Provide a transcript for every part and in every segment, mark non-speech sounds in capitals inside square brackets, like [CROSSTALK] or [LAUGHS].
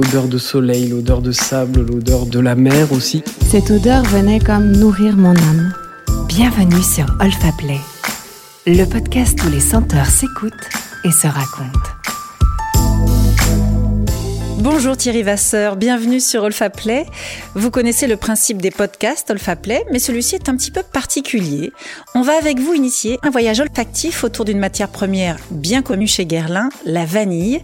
L'odeur de soleil, l'odeur de sable, l'odeur de la mer aussi. Cette odeur venait comme nourrir mon âme. Bienvenue sur Olfa Play, le podcast où les senteurs s'écoutent et se racontent. Bonjour Thierry Vasseur, bienvenue sur Olfa Play. Vous connaissez le principe des podcasts Olfa Play, mais celui-ci est un petit peu particulier. On va avec vous initier un voyage olfactif autour d'une matière première bien connue chez Guerlain, la vanille.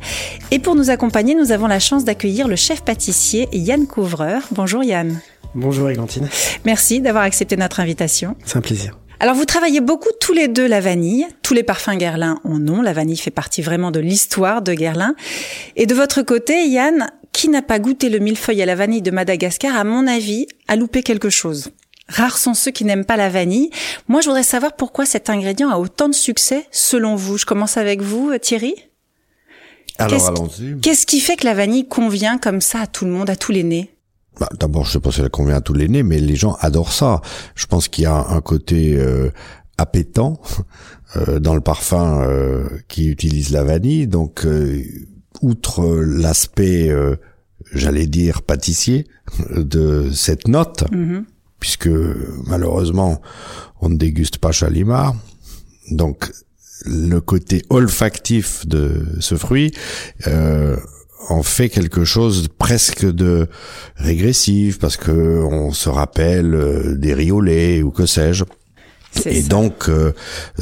Et pour nous accompagner, nous avons la chance d'accueillir le chef pâtissier Yann Couvreur. Bonjour Yann. Bonjour Églantine. Merci d'avoir accepté notre invitation. C'est un plaisir. Alors vous travaillez beaucoup tous les deux la vanille. Tous les parfums Guerlain en ont. La vanille fait partie vraiment de l'histoire de Guerlain. Et de votre côté, Yann, qui n'a pas goûté le millefeuille à la vanille de Madagascar, à mon avis, a loupé quelque chose? Rares sont ceux qui n'aiment pas la vanille. Moi, je voudrais savoir pourquoi cet ingrédient a autant de succès selon vous. Je commence avec vous, Thierry. Alors allons-y. Qu'est-ce qui fait que la vanille convient comme ça à tout le monde, à tous les nez bah, D'abord, je sais pas si elle convient à tous les nez, mais les gens adorent ça. Je pense qu'il y a un côté euh, appétant [LAUGHS] euh, dans le parfum euh, qui utilise la vanille. Donc, euh, outre l'aspect, euh, j'allais dire, pâtissier [LAUGHS] de cette note, Mhm. puisque malheureusement, on ne déguste pas Chalimard. Donc, le côté olfactif de ce fruit euh, en fait quelque chose presque de régressif parce que on se rappelle euh, des riolets ou que sais-je. Et ça. donc euh,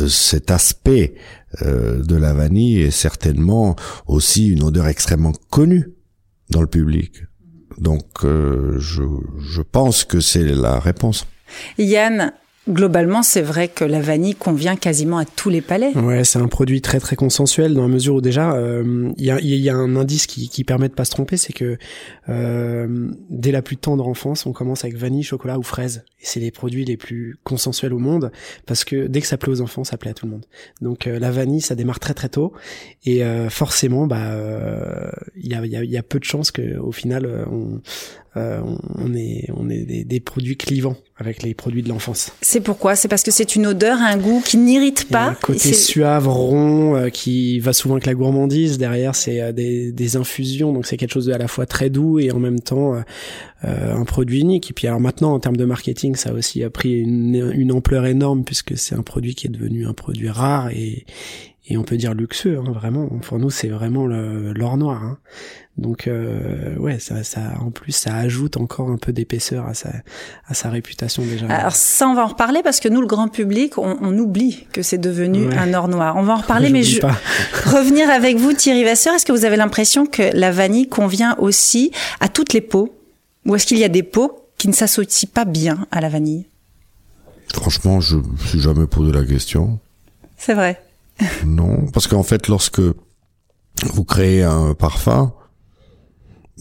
cet aspect euh, de la vanille est certainement aussi une odeur extrêmement connue dans le public. Donc euh, je, je pense que c'est la réponse. Yann, globalement, c'est vrai que la vanille convient quasiment à tous les palais. Ouais, c'est un produit très très consensuel dans la mesure où déjà euh, il y, a, un indice qui, permet de pas se tromper, c'est que euh, dès la plus tendre enfance, on commence avec vanille, chocolat ou fraise, et c'est les produits les plus consensuels au monde parce que dès que ça plaît aux enfants, ça plaît à tout le monde. Donc euh, la vanille, ça démarre très très tôt, et forcément, bah il y a, y, a, peu de chances que au final on euh, on est on est des, des produits clivants avec les produits de l'enfance. C'est pourquoi? C'est parce que c'est une odeur, un goût qui n'irrite pas? un côté suave, rond, euh, qui va souvent avec la gourmandise. Derrière, c'est euh, des, des infusions, donc c'est quelque chose de à la fois très doux et en même temps euh, euh, un produit unique. Et puis alors maintenant, en termes de marketing, ça a aussi a pris une, une ampleur énorme puisque c'est un produit qui est devenu un produit rare et, et on peut dire luxueux, hein, vraiment. Pour nous, c'est vraiment l'or noir. Hein. Donc euh, ouais, ça, ça, en plus, ça ajoute encore un peu d'épaisseur à sa, à sa réputation déjà. Alors ça, on va en reparler parce que nous, le grand public, on, on oublie que c'est devenu Ouais. un or noir. On va en [LAUGHS] reparler, mais je pas. [LAUGHS] revenir avec vous, Thierry Vasseur. Est-ce que vous avez l'impression que la vanille convient aussi à toutes les peaux, ou est-ce qu'il y a des peaux qui ne s'associent pas bien à la vanille? Franchement, je me suis jamais posé la question. C'est vrai. [LAUGHS] Non, parce qu'en fait, lorsque vous créez un parfum,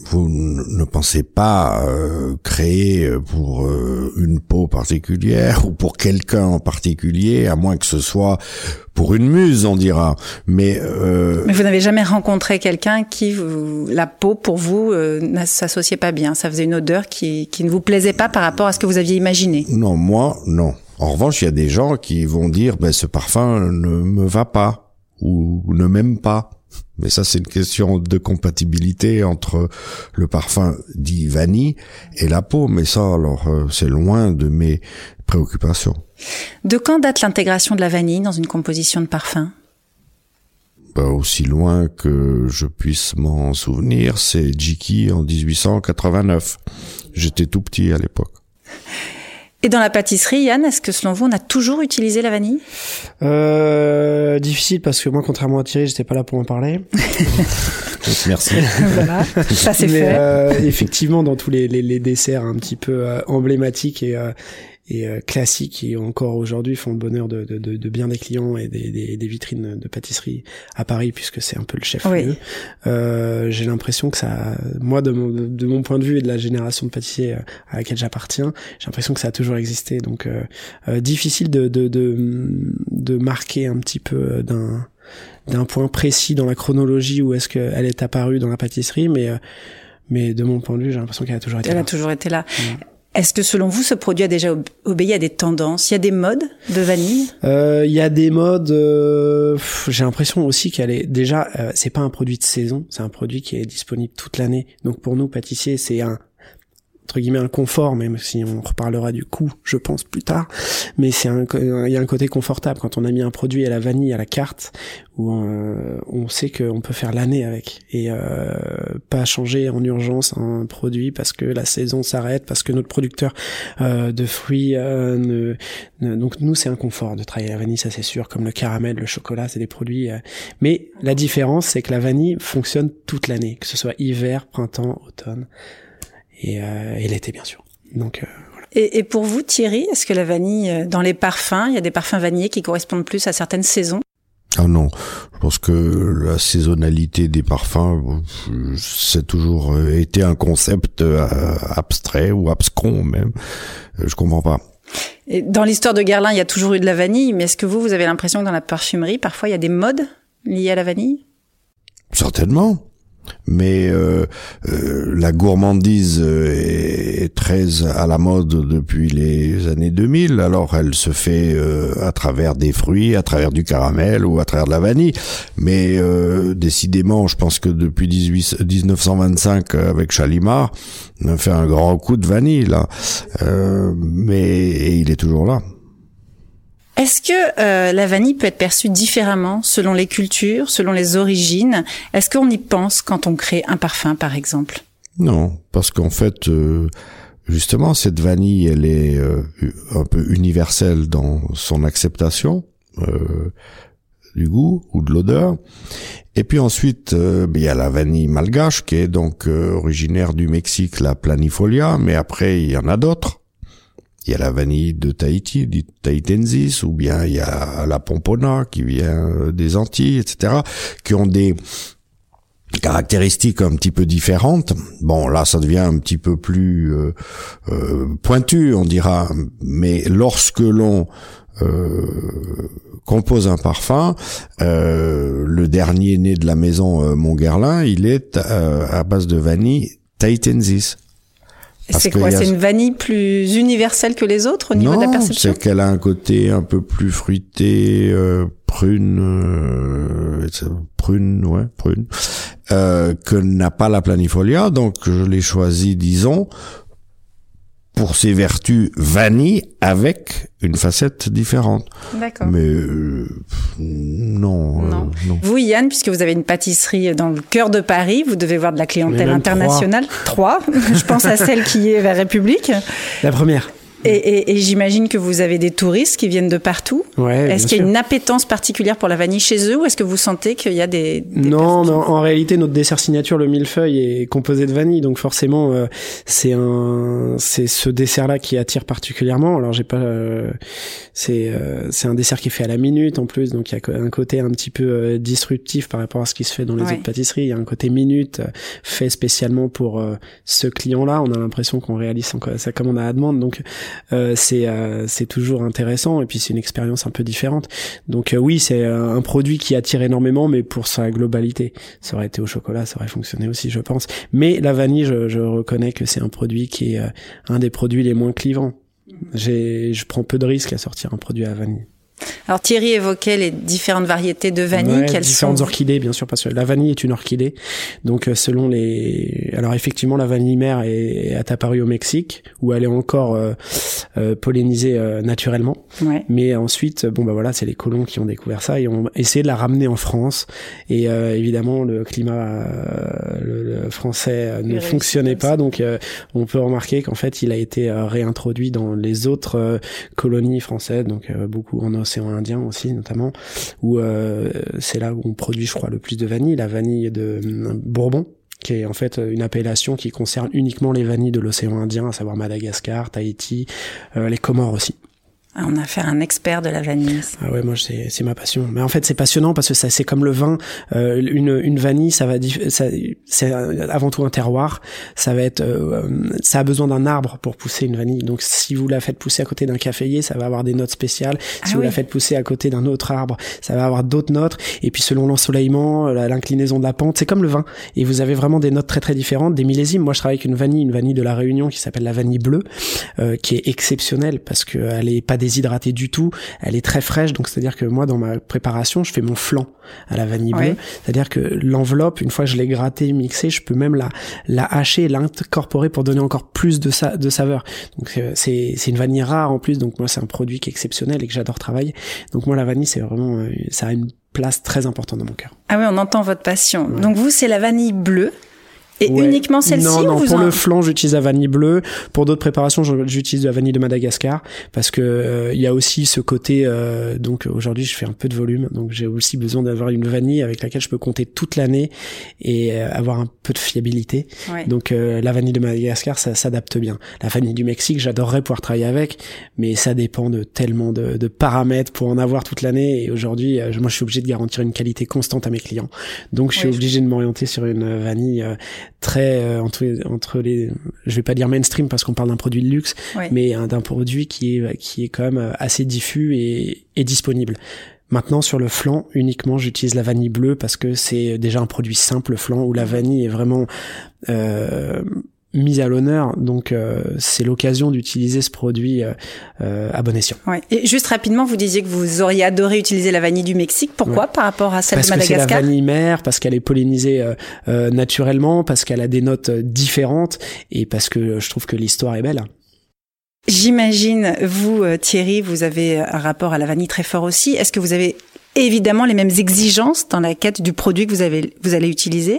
vous ne pensez pas euh, créer pour euh, une peau particulière [LAUGHS] ou pour quelqu'un en particulier, à moins que ce soit pour une muse, on dira. Mais, euh, Mais vous n'avez jamais rencontré quelqu'un qui, vous- la peau, pour vous, euh, ne s'associait pas bien. Ça faisait une odeur qui, qui ne vous plaisait pas par rapport à ce que vous aviez imaginé. non, moi, non. En revanche, il y a des gens qui vont dire, ben, ce parfum ne me va pas ou ne m'aime pas. Mais ça, c'est une question de compatibilité entre le parfum dit vanille et la peau. Mais ça, alors, euh, c'est loin de mes préoccupations. De quand date l'intégration de la vanille dans une composition de parfum? Bah, aussi loin que je puisse m'en souvenir, c'est Jiki en 1889. J'étais tout petit à l'époque. Et dans la pâtisserie, Yann, est-ce que selon vous, on a toujours utilisé la vanille? Euh, difficile parce que moi, contrairement à Thierry, j'étais pas là pour en parler. [LAUGHS] Merci. [LAUGHS] Voilà, ça c'est fait. euh, effectivement, dans tous les, les, les desserts un petit peu euh, emblématiques et, euh, et euh, classiques qui encore aujourd'hui font le bonheur de, de, de, de bien des clients et des, des, des vitrines de pâtisserie à Paris puisque c'est un peu le chef. Oui. Euh, J'ai l'impression que ça, moi de mon, de mon point de vue et de la génération de pâtissiers euh, à laquelle j'appartiens, j'ai l'impression que ça a toujours existé. Donc euh, euh, difficile de, de, de, de marquer un petit peu d'un d'un point précis dans la chronologie où est-ce qu'elle est apparue dans la pâtisserie, mais mais de mon point de vue, j'ai l'impression qu'elle a toujours été Elle là. a toujours été là. Est-ce que selon vous, ce produit a déjà obéi à des tendances? Il y a des modes de vanille? Euh, Il y a des modes. Euh, J'ai l'impression aussi qu'elle est déjà. Euh, c'est pas un produit de saison, c'est un produit qui est disponible toute l'année. Donc pour nous pâtissiers, c'est un entre guillemets un confort, même si on reparlera du coût, je pense plus tard. Mais c'est il y a un côté confortable quand on a mis un produit à la vanille à la carte où euh, on sait qu'on peut faire l'année avec et euh, pas changer en urgence un produit parce que la saison s'arrête, parce que notre producteur euh, de fruits euh, ne, ne, donc nous c'est un confort de travailler la vanille, ça c'est sûr, comme le caramel, le chocolat, c'est des produits. Euh, mais la différence c'est que la vanille fonctionne toute l'année, que ce soit hiver, printemps, automne et, euh, et l'été bien sûr. Donc euh, voilà. et, et, pour vous Thierry, est-ce que la vanille euh, dans les parfums, il y a des parfums vanillés qui correspondent plus à certaines saisons? Ah non, je pense que la saisonnalité des parfums, c'est toujours été un concept abstrait ou abscon même. Je comprends pas. Et dans l'histoire de Guerlain, il y a toujours eu de la vanille, mais est-ce que vous, vous avez l'impression que dans la parfumerie, parfois, il y a des modes liés à la vanille? Certainement mais euh, euh, la gourmandise est, est, très à la mode depuis les années 2000. Alors elle se fait euh, à travers des fruits, à travers du caramel ou à travers de la vanille. Mais euh, décidément, je pense que depuis 18, 1925 avec Chalimard, on a fait un grand coup de vanille là. Euh, mais il est toujours là. Est-ce que euh, la vanille peut être perçue différemment selon les cultures, selon les origines? Est-ce qu'on y pense quand on crée un parfum, par exemple? Non, parce qu'en fait, euh, justement, cette vanille, elle est euh, un peu universelle dans son acceptation du goût ou de l'odeur. Et puis ensuite, euh, il y a la vanille malgache qui est donc originaire du Mexique, la planifolia, mais après il y en a d'autres. Il y a la vanille de Tahiti, du Tahitensis, ou bien il y a la pompona qui vient des Antilles, etc., qui ont des caractéristiques un petit peu différentes. Bon, là, ça devient un petit peu plus euh, euh, pointu, on dira. Mais lorsque l'on euh, compose un parfum, euh, le dernier né de la maison euh, Montguerlin, il est à base de vanille Tahitensis. C'est quoi C'est une vanille plus universelle que les autres au niveau non, de la perception c'est qu'elle a un côté un peu plus fruité, euh, prune, euh, prune, ouais, prune, euh, que n'a pas la planifolia. Donc je l'ai choisi, disons, pour ses vertus vanille avec une facette différente. D'accord. Mais euh, non, non. Euh, non. Vous, Yann, puisque vous avez une pâtisserie dans le cœur de Paris, vous devez voir de la clientèle internationale. Trois. [LAUGHS] Je pense à celle qui est vers République. La première. Et, et, et j'imagine que vous avez des touristes qui viennent de partout. Ouais, est-ce qu'il y a une appétence particulière pour la vanille chez eux ou est-ce que vous sentez qu'il y a des, des non, non, en réalité notre dessert signature le millefeuille est composé de vanille donc forcément euh, c'est un c'est ce dessert là qui attire particulièrement. Alors j'ai pas euh, c'est euh, c'est un dessert qui est fait à la minute en plus donc il y a un côté un petit peu euh, disruptif par rapport à ce qui se fait dans les Ouais. autres pâtisseries, il y a un côté minute euh, fait spécialement pour euh, ce client là, on a l'impression qu'on réalise encore sa commande à la demande donc c'est euh, c'est toujours intéressant et puis c'est une expérience un peu différente. Donc euh, oui, c'est euh, un produit qui attire énormément, mais pour sa globalité. Ça aurait été au chocolat, ça aurait fonctionné aussi, je pense. Mais la vanille, je, je reconnais que c'est un produit qui est euh, un des produits les moins clivants. J'ai, je prends peu de risques à sortir un produit à vanille. Alors Thierry évoquait les différentes variétés de vanille. Ouais, Quelles différentes sont orchidées, bien sûr, parce que la vanille est une orchidée. Donc, euh, selon les, alors effectivement, la vanille mère est, est apparue au Mexique, où elle est encore euh, euh, pollinisée euh, naturellement. Ouais. Mais ensuite, bon bah voilà, c'est les colons qui ont découvert ça et ont essayé de la ramener en France. Et euh, évidemment, le climat euh, le, le français ne fonctionnait pas, donc euh, on peut remarquer qu'en fait, il a été réintroduit dans les autres colonies françaises, donc euh, beaucoup en Indien aussi notamment, où euh, c'est là où on produit, je crois, le plus de vanille, la vanille de euh, Bourbon qui est en fait une appellation qui concerne uniquement les vanilles de l'océan Indien, à savoir Madagascar, Tahiti, euh, les Comores aussi. Ah, On a affaire à un expert de la vanille. Ah ouais, moi c'est c'est ma passion. Mais en fait c'est passionnant parce que ça c'est comme le vin, euh, une une vanille ça va ça c'est avant tout un terroir. Ça va être, euh, ça a besoin d'un arbre pour pousser une vanille. Donc si vous la faites pousser à côté d'un caféier, ça va avoir des notes spéciales. Si Ah vous oui. la faites pousser à côté d'un autre arbre, ça va avoir d'autres notes. Et puis selon l'ensoleillement, l'inclinaison de la pente, c'est comme le vin. Et vous avez vraiment des notes très très différentes, des millésimes. Moi, je travaille avec une vanille, une vanille de la Réunion qui s'appelle la vanille bleue, euh, qui est exceptionnelle parce qu'elle est pas déshydratée du tout. Elle est très fraîche. Donc c'est-à-dire que moi, dans ma préparation, je fais mon flan à la vanille bleue. Ouais. C'est-à-dire que l'enveloppe, une fois que je l'ai grattée, mixée, je peux même la, la hacher et l'incorporer pour donner encore plus de, sa, de saveur. Donc euh, c'est c'est une vanille rare en plus, donc moi c'est un produit qui est exceptionnel et que j'adore travailler. Donc moi la vanille c'est vraiment euh, ça a une place très importante dans mon cœur. Ah oui, on entend votre passion. Ouais. Donc vous, c'est la vanille bleue. Et Ouais. uniquement celle-ci Non, non, vous pour en- le flan, j'utilise la vanille bleue. Pour d'autres préparations, j'utilise de la vanille de Madagascar parce que euh, il y a aussi ce côté. euh, donc aujourd'hui, je fais un peu de volume, donc j'ai aussi besoin d'avoir une vanille avec laquelle je peux compter toute l'année et euh, avoir un peu de fiabilité. Ouais. Donc euh, la vanille de Madagascar, ça s'adapte bien. La vanille du Mexique, j'adorerais pouvoir travailler avec, mais ça dépend de tellement de, de paramètres pour en avoir toute l'année. Et aujourd'hui, euh, moi, je suis obligé de garantir une qualité constante à mes clients. Donc je suis je- obligé de m'orienter sur une vanille euh, très euh, entre entre les, je vais pas dire mainstream parce qu'on parle d'un produit de luxe, mais euh, d'un produit qui est qui est quand même euh, assez diffus et, et disponible. Maintenant, sur le flan, uniquement, j'utilise la vanille bleue parce que c'est déjà un produit simple, le flan, où la vanille est vraiment euh, mise à l'honneur. Donc, euh, c'est l'occasion d'utiliser ce produit euh, euh, à bon escient. Ouais. Et juste rapidement, vous disiez que vous auriez adoré utiliser la vanille du Mexique. Pourquoi par rapport à celle Parce de que c'est la Madagascar? vanille mère, parce qu'elle est pollinisée euh, euh, naturellement, parce qu'elle a des notes euh, différentes, et parce que je trouve que l'histoire est belle. J'imagine, vous, Thierry, vous avez un rapport à la vanille très fort aussi. Est-ce que vous avez évidemment les mêmes exigences dans la quête du produit que vous, avez, vous allez utiliser?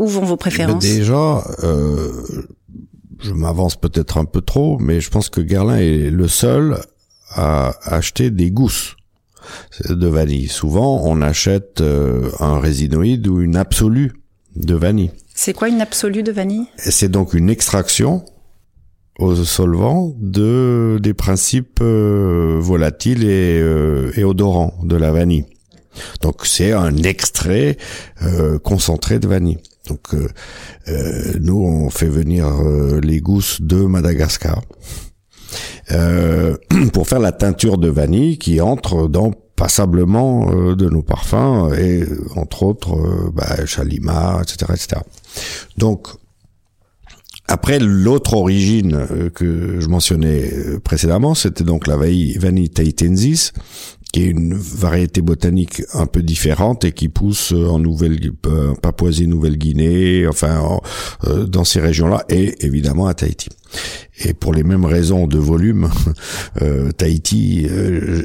Où vont vos Mais préférences? déjà, euh, je m'avance peut-être un peu trop, mais je pense que Guerlain est le seul à acheter des gousses de vanille. Souvent, on achète euh, un résinoïde ou une absolue de vanille. C'est quoi une absolue de vanille? C'est donc une extraction aux solvants de des principes euh, volatiles et, euh, et odorants de la vanille. Donc c'est un extrait concentré de vanille. Donc euh, euh, nous on fait venir euh, les gousses de Madagascar [CLEARS THROAT] pour faire la teinture de vanille qui entre dans passablement de nos parfums et entre autres euh, bah, etc., etc. Donc après, l'autre origine euh, que je mentionnais euh, précédemment, c'était donc la vanille tahitensis, qui est une variété botanique un peu différente et qui pousse euh, en Nouvelle euh, Papouasie-Nouvelle-Guinée, enfin en- dans ces régions-là, et évidemment à Tahiti. Et pour les mêmes raisons de volume, [LAUGHS] euh, Tahiti,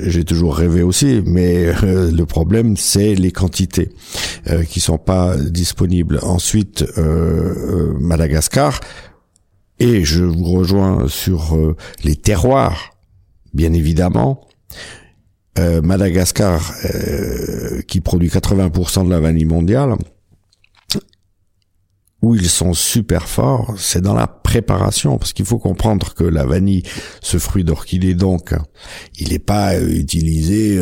j'ai toujours rêvé aussi, mais le problème c'est les quantités qui sont pas disponibles. Ensuite, Madagascar, et je vous rejoins sur euh, les terroirs, bien évidemment. Euh, Madagascar, euh, qui produit 80% de la vanille mondiale, où ils sont super forts, c'est dans la préparation, parce qu'il faut comprendre que la vanille, ce fruit d'orchidée donc, il n'est pas utilisé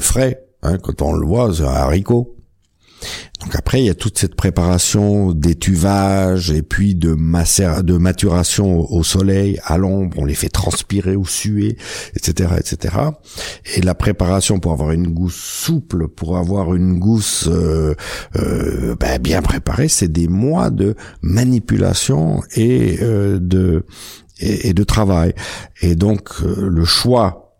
frais. Hein, quand on le voit, c'est un haricot. Donc après, il y a toute cette préparation d'étuvage et puis de, maturation au- au soleil, à l'ombre, on les fait transpirer ou suer, etc., etc. Et la préparation pour avoir une gousse souple, pour avoir une gousse euh, euh, ben, bien préparée, c'est des mois de manipulation et euh, de et, et de travail. Et donc euh, le choix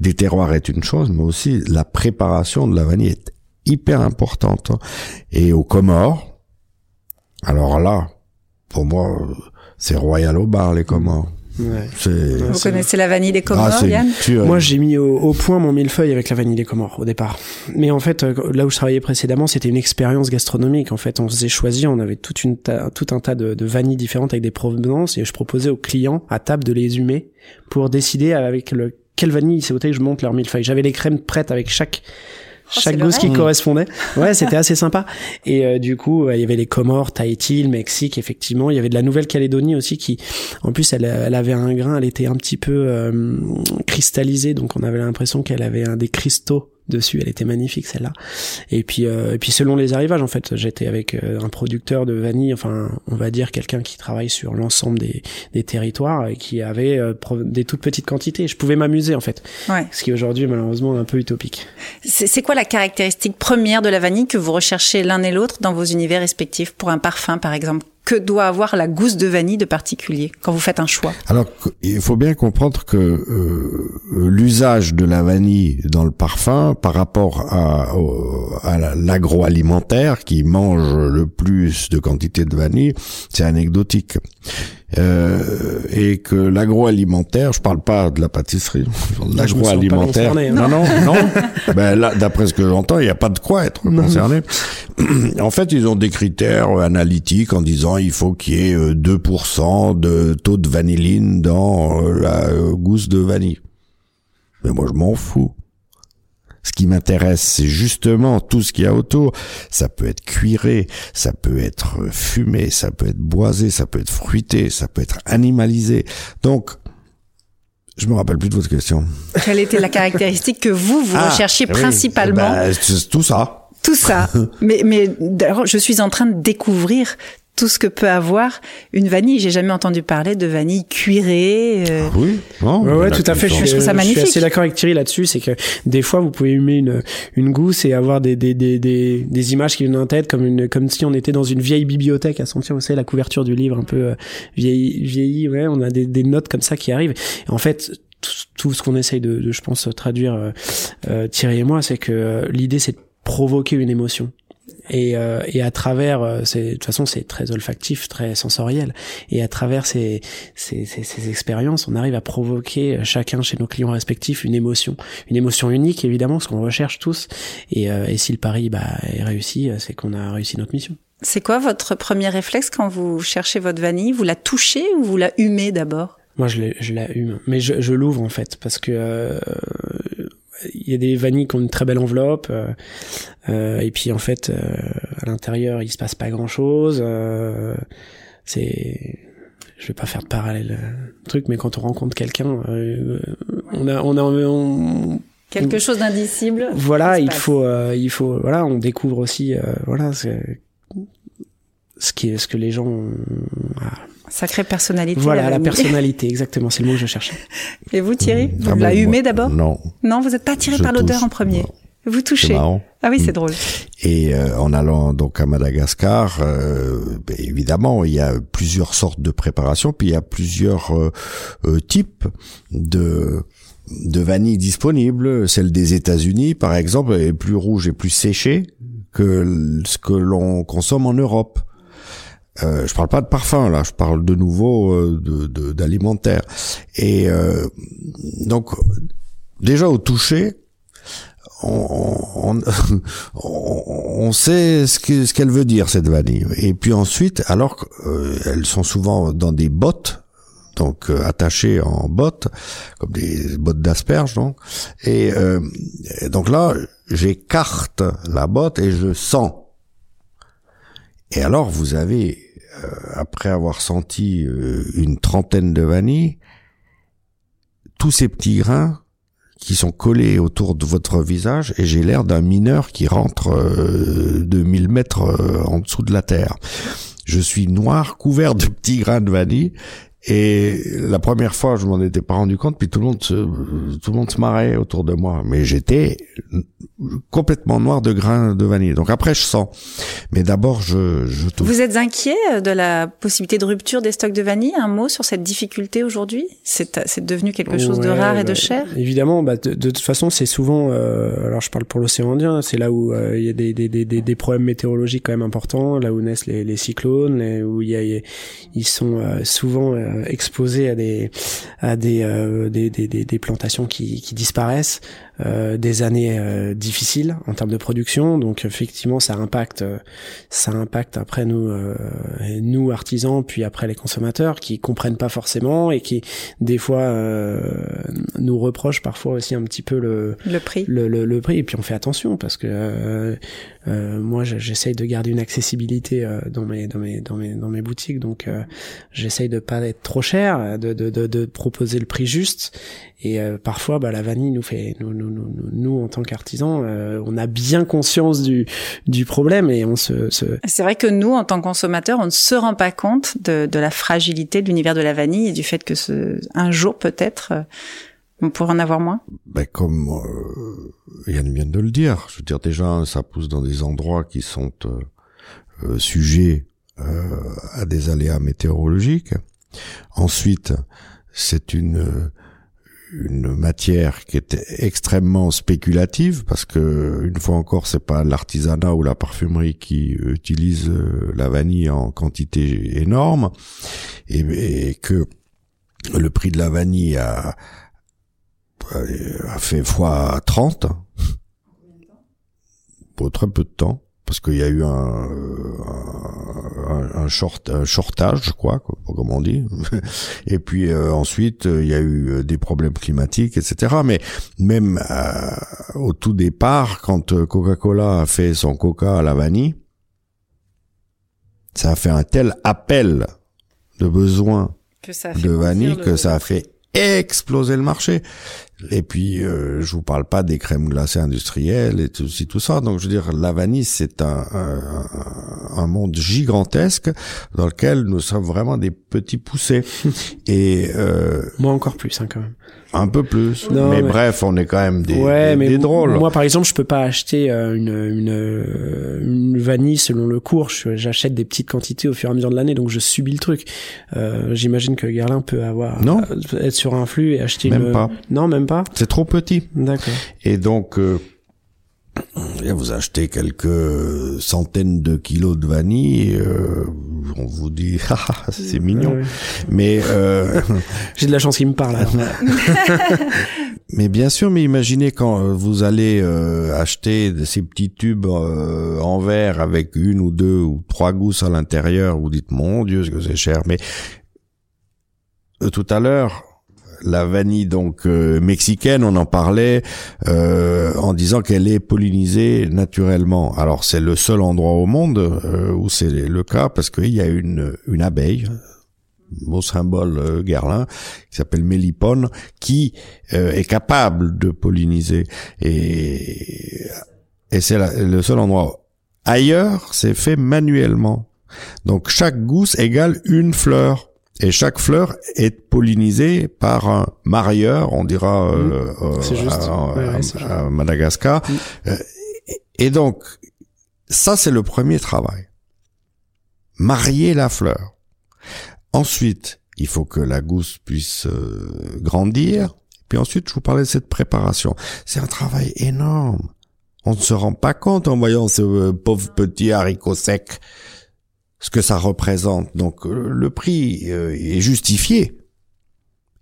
des terroirs est une chose, mais aussi la préparation de la vanille est hyper importante. Et aux Comores, alors là, pour moi, euh, c'est royal au bar, les Comores. Ouais. C'est, Vous c'est- connaissez la vanille des Comores, ah, Yann. Moi, j'ai mis au, au point mon millefeuille avec la vanille des Comores au départ. Mais en fait, euh, là où je travaillais précédemment, c'était une expérience gastronomique. En fait, on faisait choisir, on avait toute une ta- tout un tas de, de vanilles différentes avec des provenances et je proposais aux clients à table de les humer pour décider avec le quelle vanille il souhaitait que je monte leur millefeuille. J'avais les crèmes prêtes avec chaque chaque c'est le gousse qui correspondait. [LAUGHS] Ouais, c'était assez sympa. Et euh, du coup, il y avait les Comores, Tahiti, le Mexique, effectivement. Il y avait de la Nouvelle-Calédonie aussi qui, en plus, elle, elle avait un grain, elle était un petit peu euh, cristallisée, donc on avait l'impression qu'elle avait un des cristaux dessus. Elle était magnifique celle-là. Et puis et puis selon les arrivages en fait, j'étais avec un producteur de vanille, enfin on va dire quelqu'un qui travaille sur l'ensemble des, des territoires et qui avait des toutes petites quantités. Je pouvais m'amuser en fait. Ouais. Ce qui est aujourd'hui malheureusement un peu utopique. C'est quoi la caractéristique première de la vanille que vous recherchez l'un et l'autre dans vos univers respectifs pour un parfum par exemple? Que doit avoir la gousse de vanille de particulier quand vous faites un choix Alors, il faut bien comprendre que euh, l'usage de la vanille dans le parfum par rapport à, à l'agroalimentaire qui mange le plus de quantité de vanille, c'est anecdotique. Euh, et que l'agroalimentaire, je parle pas de la pâtisserie, l'agroalimentaire. Hein. Non, non, [LAUGHS] non. ben là, d'après ce que j'entends, il n'y a pas de quoi être concerné. en fait, ils ont des critères analytiques en disant il faut qu'il y ait 2% euh, de taux de vanilline dans euh, la gousse de vanille. Mais moi, je m'en fous. Ce qui m'intéresse, c'est justement tout ce qu'il y a autour. Ça peut être cuiré, ça peut être fumé, ça peut être boisé, ça peut être fruité, ça peut être animalisé. Donc, je me rappelle plus de votre question. Quelle était la caractéristique que vous, vous ah, recherchiez principalement ben, Tout ça. Tout ça. [LAUGHS] mais, mais je suis en train de découvrir tout ce que peut avoir une vanille. J'ai jamais entendu parler de vanille cuirée. Euh. Ah oui, ouais, tout à fait. Je, suis, ça magnifique. je suis assez d'accord avec Thierry là-dessus. C'est que des fois, vous pouvez humer une, une gousse et avoir des, des, des, des, des images qui viennent en tête, comme, une, comme si on était dans une vieille bibliothèque à sentir, vous savez, la couverture du livre un peu euh, vieilli, vieilli. Ouais, on a des, des notes comme ça qui arrivent. Et en fait, tout, ce qu'on essaye de, de, je pense, traduire euh, euh Thierry et moi, c'est que l'idée, c'est de provoquer une émotion et, euh, et à travers euh, de toute façon c'est très olfactif très sensoriel. Et à travers ces, ces, ces, ces, expériences on arrive à provoquer euh, chacun chez nos clients respectifs une émotion. Une émotion unique évidemment ce qu'on recherche tous. Et, euh, et si le pari bah, est réussi c'est qu'on a réussi notre mission. C'est quoi votre premier réflexe quand vous cherchez votre vanille? Vous la touchez ou vous la humez d'abord? Moi je, je la hume. Mais je, je l'ouvre en fait parce que il y a des vanilles qui ont une très belle enveloppe euh, euh, et puis en fait euh, à l'intérieur il se passe pas grand chose c'est je vais pas faire de parallèle truc mais quand on rencontre quelqu'un on a on a quelque chose d'indicible voilà il faut il faut voilà on découvre aussi voilà ce qui est ce que les gens Sacrée personnalité. Voilà, la, personnalité, exactement, c'est le mot que je cherchais. [LAUGHS] Et vous, Thierry Vous ah la humez d'abord Non. Non, vous n'êtes pas attiré par l'odeur en premier Vous touchez Ah oui, c'est mm. drôle. Et euh, en allant donc à Madagascar, euh, ben, évidemment, il y a plusieurs sortes de préparations, puis il y a plusieurs euh, types de de vanille disponibles. Celle des États-Unis, par exemple, est plus rouge et plus séchée que ce que l'on consomme en Europe. Euh, je parle pas de parfum là, je parle de nouveau euh, de d'alimentaire. Et euh, donc déjà au toucher, on, on, on [LAUGHS] sait ce qu'elle ce qu'elle veut dire cette vanille. Et puis ensuite, alors qu'elles sont souvent dans des bottes, donc attachées en bottes, comme des bottes d'asperges donc. Et, et donc là, j'écarte la botte et je sens. Et alors vous avez, euh, après avoir senti euh, une trentaine de vanilles, tous ces petits grains qui sont collés autour de votre visage et j'ai l'air d'un mineur qui rentre euh, de 1000 mètres en dessous de la terre. Je suis noir, couvert de petits grains de vanille et la première fois, je m'en étais pas rendu compte, puis tout le monde se, tout le monde se marrait autour de moi. Mais j'étais complètement noir de grains de vanille. Donc après, je sens. Mais d'abord, je, je touche. Vous êtes inquiet de la possibilité de rupture des stocks de vanille? Un mot sur cette difficulté aujourd'hui? C'est, c'est devenu quelque chose de rare et de bah, cher? Évidemment, bah, de, de, toute façon, c'est souvent. Euh, alors, je parle pour l'océan Indien. C'est là où euh, il y a des, des, des, des, problèmes météorologiques quand même importants, là où naissent les, les cyclones, où il y a, ils sont euh, souvent euh, exposés à des à des, euh, des, des, des, plantations qui, qui disparaissent, des années euh, difficiles en termes de production. Donc effectivement, ça impacte, ça impacte après nous, euh, nous artisans, puis après les consommateurs qui comprennent pas forcément et qui des fois nous reprochent parfois aussi un petit peu le le prix, le, le, le prix. Et puis on fait attention parce que moi j'essaye de garder une accessibilité dans mes dans mes dans mes dans mes boutiques. Donc j'essaye de pas être trop cher, de, de, de, de proposer le prix juste. Et parfois, bah, la vanille nous fait nous, nous, nous, nous en tant qu'artisans, euh, on a bien conscience du, du problème et on se. se... C'est vrai que nous, en tant que consommateurs, on ne se rend pas compte de, de la fragilité de l'univers de la vanille et du fait que ce, un jour peut-être. Euh, on pourrait en avoir moins ben, Comme euh, Yann vient de le dire, je veux dire déjà, ça pousse dans des endroits qui sont euh, euh sujets euh, à des aléas météorologiques. Ensuite, c'est une une matière qui est extrêmement spéculative parce que une fois encore c'est pas l'artisanat ou la parfumerie qui utilise euh, la vanille en quantité énorme et, que le prix de la vanille a, a fait fois 30 pour très peu de temps parce qu'il y a eu un, un, short, un shortage, je crois, comme on dit. [LAUGHS] Et puis euh, ensuite, il y a eu euh, des problèmes climatiques, etc. Mais même euh, au tout départ, quand Coca-Cola a fait son Coca à la vanille, ça a fait un tel appel de besoin de vanille que ça a fait exploser le marché. Et puis, euh, je vous parle pas des crèmes glacées industrielles et tout, tout ça. Donc, je veux dire, la vanille, c'est un, un, un, monde gigantesque dans lequel nous sommes vraiment des petits poussés. [LAUGHS] et euh, moi encore plus, hein, quand même. Un peu plus. mais, bref, on est quand même des, ouais, mais drôles. Moi, par exemple, je peux pas acheter euh, une, une, une vanille selon le cours. J'achète des petites quantités au fur et à mesure de l'année, donc je subis le truc. Euh, J'imagine que Guerlain peut avoir non. être sur un flux et acheter même une... pas. Non, même pas. C'est trop petit. D'accord. Et donc. Euh, vous achetez quelques centaines de kilos de vanille, euh, on vous dit [LAUGHS] ah, ah c'est mignon, mais euh... [LAUGHS] j'ai de la chance qu'il me parle. [LAUGHS] mais bien sûr, mais imaginez quand euh, vous allez euh, acheter ces petits tubes euh, en verre avec une ou deux ou trois gousses à l'intérieur, vous dites mon Dieu, ce que c'est cher. Mais tout à l'heure, la vanille donc euh, mexicaine, on en parlait euh, en disant qu'elle est pollinisée naturellement. Alors c'est le seul endroit au monde euh, où c'est le cas parce qu'il y a une, une abeille, beau symbole Guerlain, qui s'appelle Mélipone, qui est capable de polliniser. Et, et c'est le seul endroit. Ailleurs, c'est fait manuellement. Donc chaque gousse égale une fleur. Et chaque fleur est pollinisée par un marieur, on dira euh, à, Madagascar. Euh, et donc, ça c'est le premier travail. Marier la fleur. Ensuite, il faut que la gousse puisse euh, grandir. Puis ensuite, je vous parlais de cette préparation. C'est un travail énorme. On ne se rend pas compte en voyant ce pauvre petit haricot sec ce que ça représente. Donc euh, le prix euh, est justifié.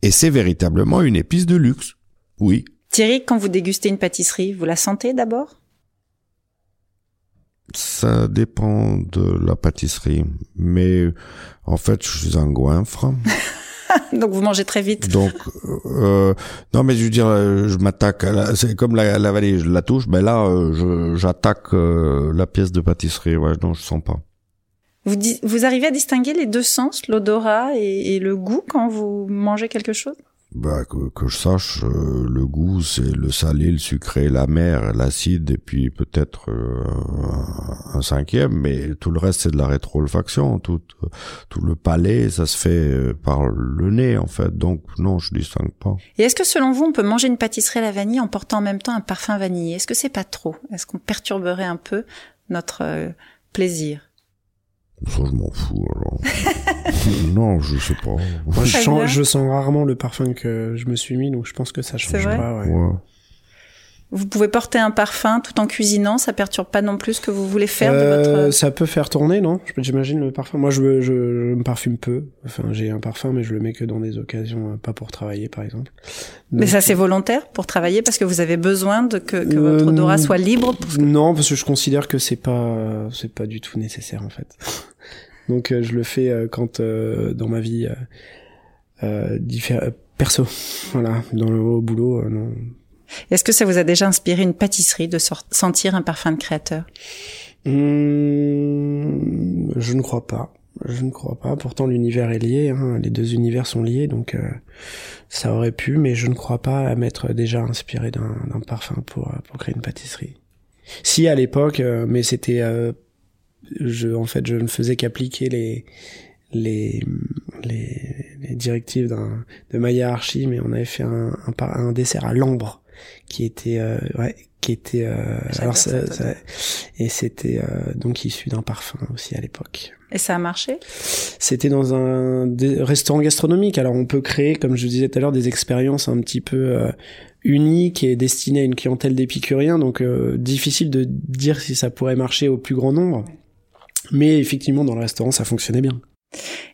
Et c'est véritablement une épice de luxe. Oui. Thierry, quand vous dégustez une pâtisserie, vous la sentez d'abord? Ça dépend de la pâtisserie. Mais en fait, je suis un goinfre. [LAUGHS] Donc vous mangez très vite. Donc euh, non mais je veux dire je m'attaque c'est comme la, la vallée je la touche ben là j'attaque la pièce de pâtisserie ouais non je sens pas. Vous, vous arrivez à distinguer les deux sens, l'odorat et, le goût quand vous mangez quelque chose? Bah, que, je sache, euh, le goût, c'est le salé, le sucré, l'amer, l'acide, et puis peut-être euh, un, cinquième, mais tout le reste, c'est de la rétroolfaction. Tout, tout le palais, ça se fait euh, par le nez, en fait. Donc, non, je distingue pas. Et est-ce que, selon vous, on peut manger une pâtisserie à la vanille en portant en même temps un parfum vanillé? Est-ce que c'est pas trop? Est-ce qu'on perturberait un peu notre plaisir? Ça, je m'en fous, alors. [LAUGHS] non, je sais pas. Moi, je sens, je sens rarement le parfum que je me suis mis, donc je pense que ça change pas, ouais. Vous pouvez porter un parfum tout en cuisinant, ça perturbe pas non plus ce que vous voulez faire de votre. Euh, ça peut faire tourner, non? J'imagine le parfum. Moi, je, je, me parfume peu. Enfin, j'ai un parfum, mais je le mets que dans des occasions, euh, pas pour travailler, par exemple. mais ça, c'est volontaire pour travailler parce que vous avez besoin de que, que votre odorat soit libre. Non, parce que je considère que c'est pas, c'est pas du tout nécessaire en fait. [LAUGHS] Donc, euh, je le fais quand dans ma vie perso, [LAUGHS] voilà, dans le au boulot, non est-ce que ça vous a déjà inspiré une pâtisserie de sentir un parfum de créateur? Mmh, Je ne crois pas. Je ne crois pas. Pourtant, l'univers est lié. Hein. Les deux univers sont liés, donc euh, ça aurait pu, mais je ne crois pas à m'être déjà inspiré d'un parfum pour euh, pour créer une pâtisserie. Si à l'époque, euh, mais c'était, je en fait, je ne faisais qu'appliquer les les, les, les directives de ma hiérarchie, mais on avait fait un, un, un dessert à l'ambre qui était ouais qui était alors ça, ça, et c'était donc issu d'un parfum aussi à l'époque. Et ça a marché? C'était dans un restaurant gastronomique. Alors on peut créer, comme je disais tout à l'heure, des expériences un petit peu euh, uniques et destinées à une clientèle d'épicuriens. Donc euh, difficile de dire si ça pourrait marcher au plus grand nombre. Mais effectivement, dans le restaurant, ça fonctionnait bien.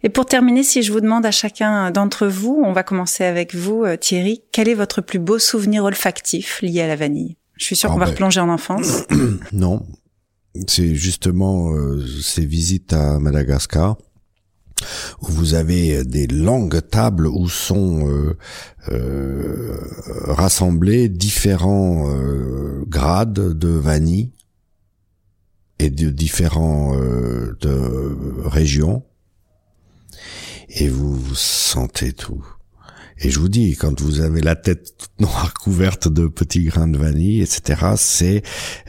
Et pour terminer, si je vous demande à chacun d'entre vous, on va commencer avec vous, euh, Thierry, quel est votre plus beau souvenir olfactif lié à la vanille? Je suis sûr ah qu'on va ben... replonger en enfance. [CLEARS THROAT] non, c'est justement euh, ces visites à Madagascar où vous avez des longues tables où sont euh, euh, rassemblés différents grades de vanille et de différents de régions et vous sentez tout et je vous dis, quand vous avez la tête toute [LAUGHS] noire couverte de petits grains de vanille, etc., c'est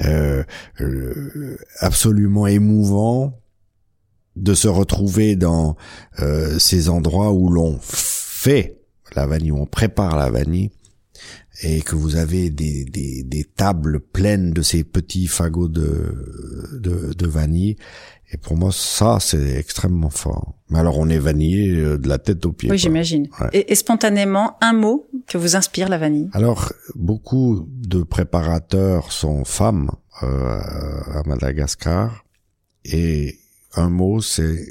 euh, euh, absolument émouvant de se retrouver dans euh, ces endroits où l'on fait la vanille, où on prépare la vanille, et que vous avez des, des, des tables pleines de ces petits fagots de, de, de vanille, et pour moi, ça, c'est extrêmement fort. Mais alors, on est vanillé euh, de la tête aux pieds. Oui, j'imagine. Et, et, spontanément, un mot que vous inspire la vanille? Alors, beaucoup de préparateurs sont femmes euh, à Madagascar. Et un mot, c'est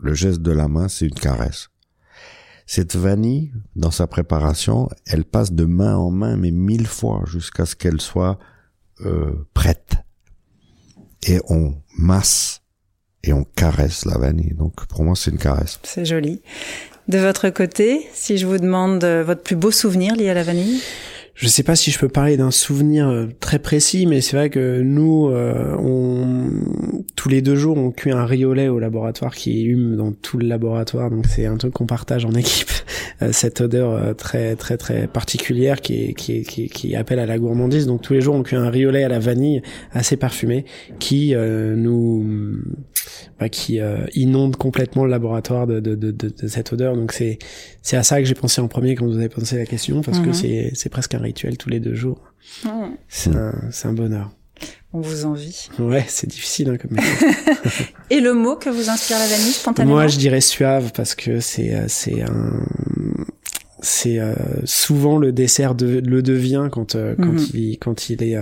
le geste de la main, c'est une caresse. Cette vanille, dans sa préparation, elle passe de main en main, mais mille fois, jusqu'à ce qu'elle soit euh, prête. Et on masse et on caresse la vanille. Donc pour moi, c'est une caresse. C'est joli. De votre côté, si je vous demande votre plus beau souvenir lié à la vanille? Je sais pas si je peux parler d'un souvenir euh, très précis, mais c'est vrai que nous, euh, on, tous les deux jours, on cuit un riolet au laboratoire qui hume dans tout le laboratoire. Donc c'est un truc qu'on partage en équipe. [LAUGHS] Euh, cette odeur très très très particulière qui, qui, qui, qui, appelle à la gourmandise. Donc tous les jours, on cuit un riolet à la vanille assez parfumé qui nous bah, qui inonde complètement le laboratoire de, de, de, de cette odeur. Donc c'est c'est à ça que j'ai pensé en premier quand vous avez pensé la question parce que mhm. c'est c'est presque un rituel tous les deux jours. C'est un, un bonheur. On vous envie. Ouais, c'est difficile hein, comme [LAUGHS] Et le mot que vous inspire la vanille spontanément? Moi, je dirais suave parce que c'est euh, c'est un c'est euh, souvent le dessert de, le devient quand euh, quand mhm. il quand il est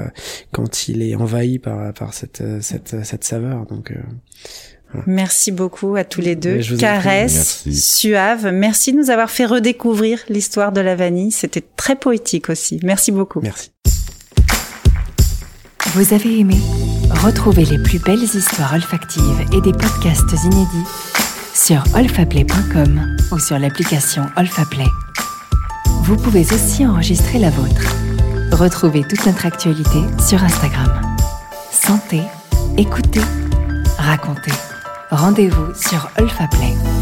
quand il est envahi par par cette cette cette saveur donc Merci beaucoup à tous les deux. Caresse, suave. Merci de nous avoir fait redécouvrir l'histoire de la vanille. C'était très poétique aussi. Merci beaucoup. Merci. Vous avez aimé Retrouvez les plus belles histoires olfactives et des podcasts inédits sur olfaplay.com ou sur l'application Olfaplay. Vous pouvez aussi enregistrer la vôtre. Retrouvez toute notre actualité sur Instagram. Santé, écoutez, racontez. Rendez-vous sur Olfaplay.